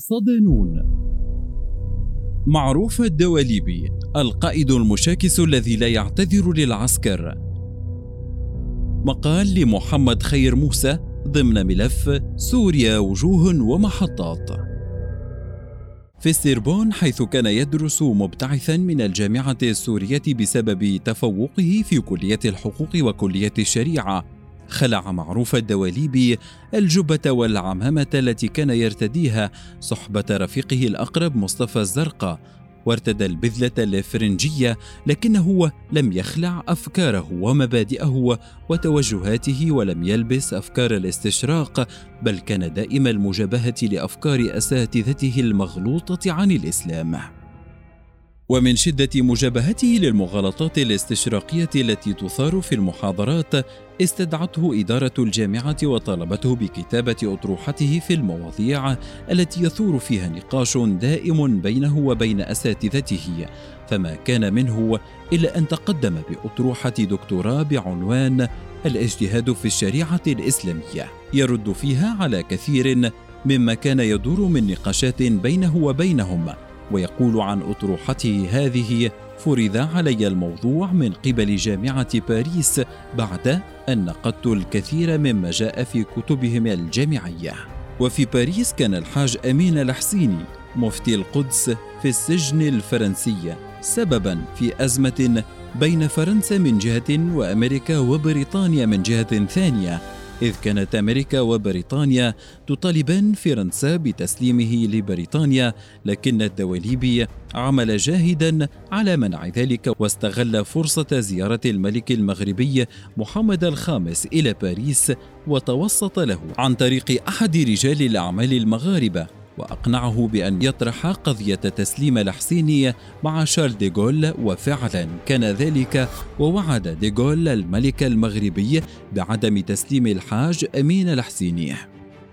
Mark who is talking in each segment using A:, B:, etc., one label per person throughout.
A: صدانون معروف الدواليبي القائد المشاكس الذي لا يعتذر للعسكر. مقال لمحمد خير موسى ضمن ملف سوريا وجوه ومحطات. في السربون حيث كان يدرس مبتعثا من الجامعة السورية بسبب تفوقه في كلية الحقوق وكلية الشريعة. خلع معروف الدواليبي الجبة والعمامة التي كان يرتديها صحبة رفيقه الأقرب مصطفى الزرقاء وارتدى البذلة الفرنجية لكنه لم يخلع أفكاره ومبادئه وتوجهاته ولم يلبس أفكار الاستشراق بل كان دائم المجابهة لأفكار أساتذته المغلوطة عن الإسلام. ومن شدة مجابهته للمغالطات الاستشراقية التي تثار في المحاضرات استدعته إدارة الجامعة وطالبته بكتابة أطروحته في المواضيع التي يثور فيها نقاش دائم بينه وبين أساتذته. فما كان منه إلا أن تقدم بأطروحة دكتوراه بعنوان الاجتهاد في الشريعة الإسلامية يرد فيها على كثير مما كان يدور من نقاشات بينه وبينهم. ويقول عن أطروحته هذه فرض علي الموضوع من قبل جامعة باريس بعد أن نقدت الكثير مما جاء في كتبهم الجامعية. وفي باريس كان الحاج أمين الحسيني مفتي القدس في السجن الفرنسي سببا في أزمة بين فرنسا من جهة وأمريكا وبريطانيا من جهة ثانية إذ كانت أمريكا وبريطانيا تطالبان فرنسا بتسليمه لبريطانيا لكن الدواليبي عمل جاهدا على منع ذلك واستغل فرصة زيارة الملك المغربي محمد الخامس إلى باريس وتوسط له عن طريق أحد رجال الأعمال المغاربة. وأقنعه بأن يطرح قضية تسليم الحسيني مع شارل ديغول وفعلا كان ذلك ووعد ديغول الملك المغربي بعدم تسليم الحاج أمين الحسيني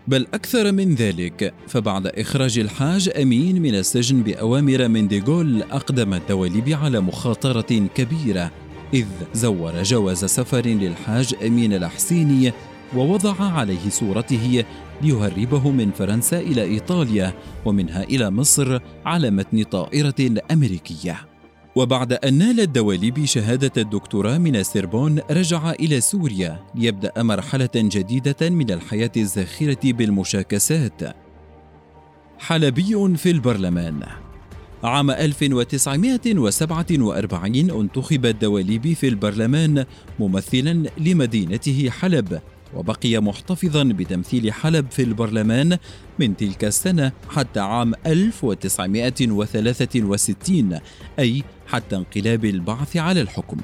A: بل أكثر من ذلك فبعد إخراج الحاج أمين من السجن بأوامر من ديغول أقدم الدواليب على مخاطرة كبيرة إذ زور جواز سفر للحاج أمين الحسيني ووضع عليه صورته ليهربه من فرنسا إلى إيطاليا ومنها إلى مصر على متن طائرة أمريكية. وبعد أن نال الدواليبي شهادة الدكتوراه من السربون رجع إلى سوريا ليبدأ مرحلة جديدة من الحياة الزاخرة بالمشاكسات. حلبي في البرلمان. عام 1947 انتخب الدواليبي في البرلمان ممثلا لمدينته حلب. وبقي محتفظا بتمثيل حلب في البرلمان من تلك السنة حتى عام 1963 أي حتى انقلاب البعث على الحكم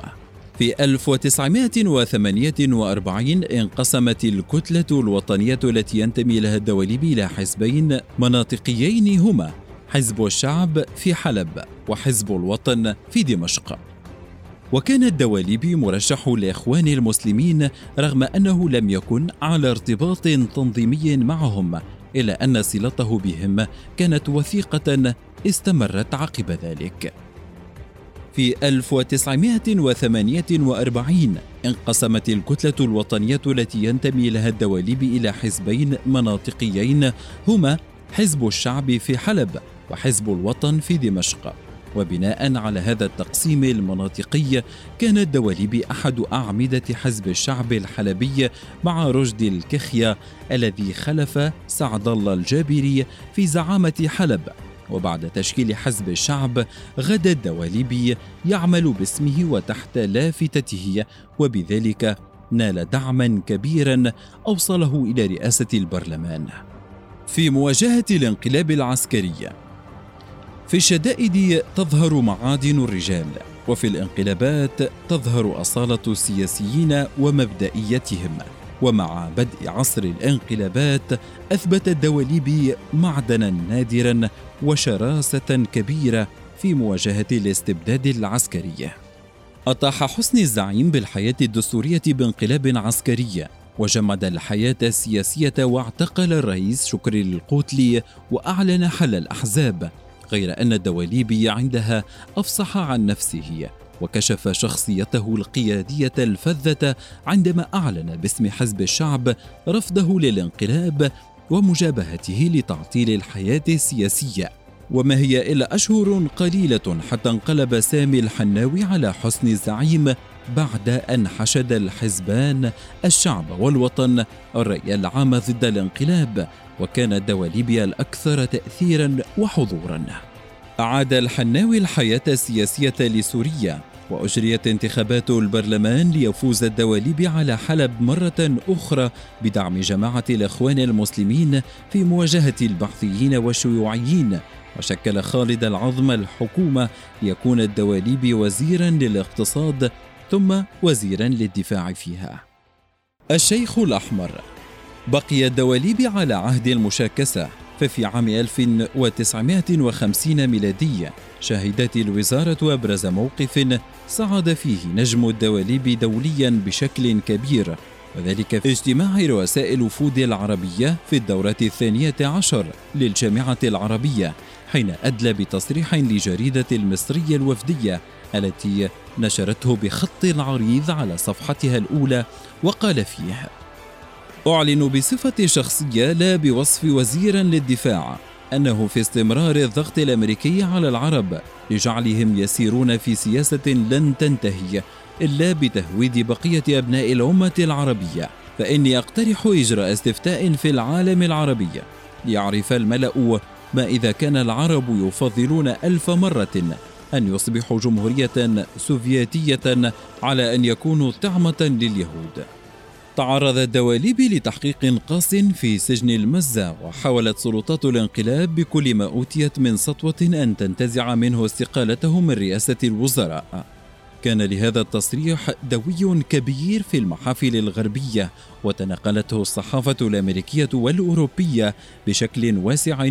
A: في 1948 انقسمت الكتلة الوطنية التي ينتمي لها الدواليبي إلى حزبين مناطقيين هما حزب الشعب في حلب وحزب الوطن في دمشق. وكان الدواليبي مرشح لإخوان المسلمين رغم أنه لم يكن على ارتباط تنظيمي معهم إلا أن صلته بهم كانت وثيقة استمرت عقب ذلك. في 1948 انقسمت الكتلة الوطنية التي ينتمي لها الدواليبي إلى حزبين مناطقيين هما حزب الشعب في حلب وحزب الوطن في دمشق. وبناء على هذا التقسيم المناطقي كان الدواليبي أحد أعمدة حزب الشعب الحلبي مع رشد الكخية الذي خلف سعد الله الجابري في زعامة حلب. وبعد تشكيل حزب الشعب غدا الدواليبي يعمل باسمه وتحت لافتته وبذلك نال دعما كبيرا أوصله إلى رئاسة البرلمان. في مواجهة الانقلاب العسكري في الشدائد تظهر معادن الرجال وفي الانقلابات تظهر أصالة السياسيين ومبدئيتهم. ومع بدء عصر الانقلابات أثبت الدواليبي معدنا نادرا وشراسة كبيرة في مواجهة الاستبداد العسكري. أطاح حسن الزعيم بالحياة الدستورية بانقلاب عسكري وجمد الحياة السياسية واعتقل الرئيس شكري القوتلي وأعلن حل الأحزاب. غير أن الدواليبي عندها أفصح عن نفسه وكشف شخصيته القيادية الفذة عندما أعلن باسم حزب الشعب رفضه للانقلاب ومجابهته لتعطيل الحياة السياسية. وما هي إلا أشهر قليلة حتى انقلب سامي الحناوي على حسن الزعيم بعد أن حشد الحزبان الشعب والوطن الرأي العام ضد الانقلاب وكانت دواليبيا الأكثر تأثيرا وحضورا. أعاد الحناوي الحياة السياسية لسوريا وأجريت انتخابات البرلمان ليفوز الدواليب على حلب مرة أخرى بدعم جماعة الإخوان المسلمين في مواجهة البعثيين والشيوعيين. وشكل خالد العظم الحكومة ليكون الدواليب وزيرا للاقتصاد ثم وزيرا للدفاع فيها. الشيخ الأحمر بقي الدواليب على عهد المشاكسة ففي عام 1950 ميلادية شهدت الوزارة أبرز موقف صعد فيه نجم الدواليب دوليا بشكل كبير وذلك في اجتماع رؤساء الوفود العربية في الدورة الثانية عشر للجامعة العربية حين أدلى بتصريح لجريدة المصرية الوفدية التي نشرته بخط عريض على صفحتها الأولى وقال فيه أعلن بصفة شخصية لا بوصف وزيرا للدفاع أنه في استمرار الضغط الأمريكي على العرب لجعلهم يسيرون في سياسة لن تنتهي إلا بتهويد بقية أبناء الأمة العربية. فإني أقترح إجراء استفتاء في العالم العربي. ليعرف الملأ ما إذا كان العرب يفضلون ألف مرة أن يصبحوا جمهورية سوفيتية على أن يكونوا طعمة لليهود. تعرض الدواليب لتحقيق قاس في سجن المزة وحاولت سلطات الانقلاب بكل ما أوتيت من سطوة أن تنتزع منه استقالته من رئاسة الوزراء. كان لهذا التصريح دوي كبير في المحافل الغربية وتنقلته الصحافة الأمريكية والأوروبية بشكل واسع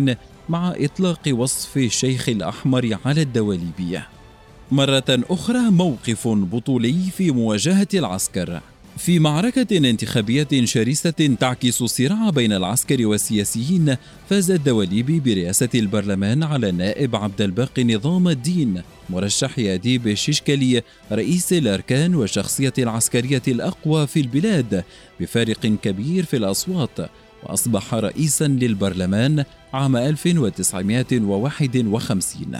A: مع إطلاق وصف الشيخ الأحمر على الدواليبية مرة أخرى موقف بطولي في مواجهة العسكر. في معركة انتخابية شرسة تعكس الصراع بين العسكر والسياسيين فاز الدواليبي برئاسة البرلمان على النائب عبد الباقي نظام الدين مرشح أديب الشيشكلي رئيس الأركان والشخصية العسكرية الأقوى في البلاد بفارق كبير في الأصوات وأصبح رئيسا للبرلمان عام 1951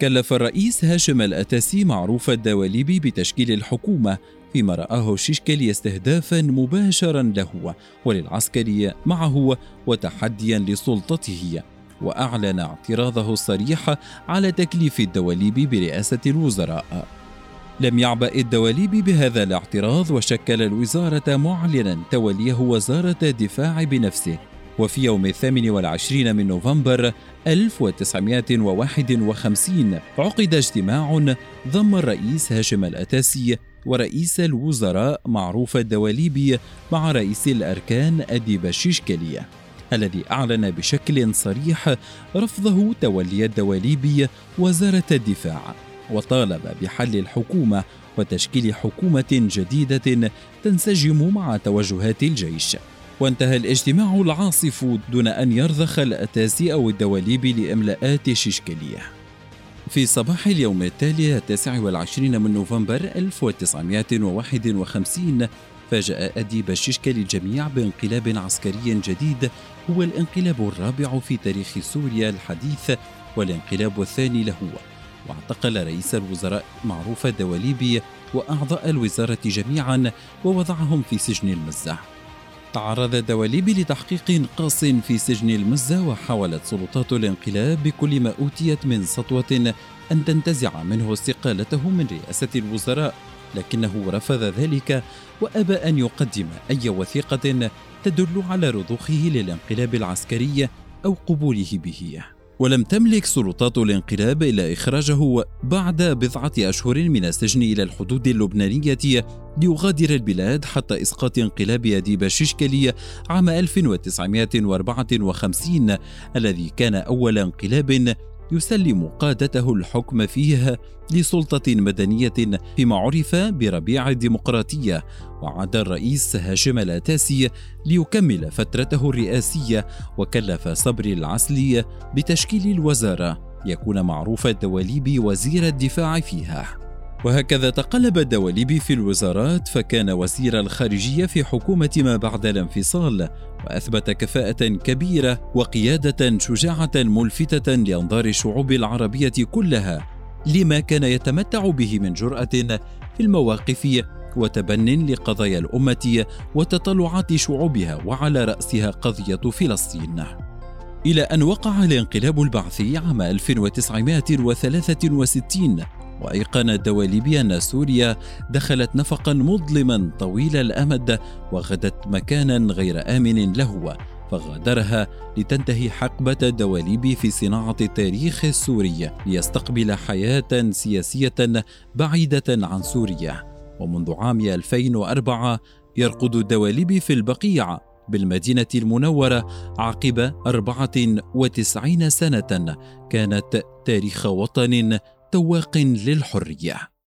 A: كلف الرئيس هاشم الأتاسي معروف الدواليبي بتشكيل الحكومة فيما رآه شيشكلي استهدافا مباشرا له وللعسكري معه وتحديا لسلطته وأعلن اعتراضه الصريح على تكليف الدواليب برئاسة الوزراء. لم يعبأ الدواليب بهذا الاعتراض وشكل الوزارة معلنا توليه وزارة الدفاع بنفسه. وفي يوم الثامن والعشرين من نوفمبر 1951 عقد اجتماع ضم الرئيس هاشم الأتاسي ورئيس الوزراء معروف الدواليبي مع رئيس الأركان أديب الشيشكلية الذي أعلن بشكل صريح رفضه تولي الدواليبي وزارة الدفاع وطالب بحل الحكومة وتشكيل حكومة جديدة تنسجم مع توجهات الجيش. وانتهى الاجتماع العاصف دون أن يرضخ الأتاسي أو الدواليب لإملاءات شيشكلية في صباح اليوم التالي التاسع والعشرين من نوفمبر 1951 فاجأ أديب الشيشكل الجميع بانقلاب عسكري جديد هو الانقلاب الرابع في تاريخ سوريا الحديث والانقلاب الثاني له. واعتقل رئيس الوزراء معروف الدواليبي وأعضاء الوزارة جميعا ووضعهم في سجن المزة تعرض الدواليب لتحقيق قاص في سجن المزة وحاولت سلطات الانقلاب بكل ما أوتيت من سطوة أن تنتزع منه استقالته من رئاسة الوزراء لكنه رفض ذلك وأبى أن يقدم أي وثيقة تدل على رضوخه للانقلاب العسكري أو قبوله به. ولم تملك سلطات الانقلاب إلا إخراجه بعد بضعة أشهر من السجن إلى الحدود اللبنانية ليغادر البلاد حتى إسقاط انقلاب أديب الشيشكلي عام 1954 الذي كان أول انقلاب يسلم قادته الحكم فيها لسلطة مدنية فيما عرف بربيع الديمقراطية وعاد الرئيس هاشم الأتاسي ليكمل فترته الرئاسية وكلف صبري العسلي بتشكيل الوزارة يكون معروف الدواليب وزير الدفاع فيها. وهكذا تقلب الدواليبي في الوزارات فكان وزير الخارجية في حكومة ما بعد الانفصال وأثبت كفاءة كبيرة وقيادة شجاعة ملفتة لأنظار الشعوب العربية كلها لما كان يتمتع به من جرأة في المواقف وتبن لقضايا الأمة وتطلعات شعوبها وعلى رأسها قضية فلسطين. إلى أن وقع الانقلاب البعثي عام 1963 وأيقن الدواليبي أن سوريا دخلت نفقا مظلما طويل الأمد وغدت مكانا غير آمن له فغادرها لتنتهي حقبة الدواليب في صناعة التاريخ السوري ليستقبل حياة سياسية بعيدة عن سوريا. ومنذ عام 2004 يرقد الدواليب في البقيع بالمدينة المنورة عقب 94 سنة كانت تاريخ وطن تواق للحرية.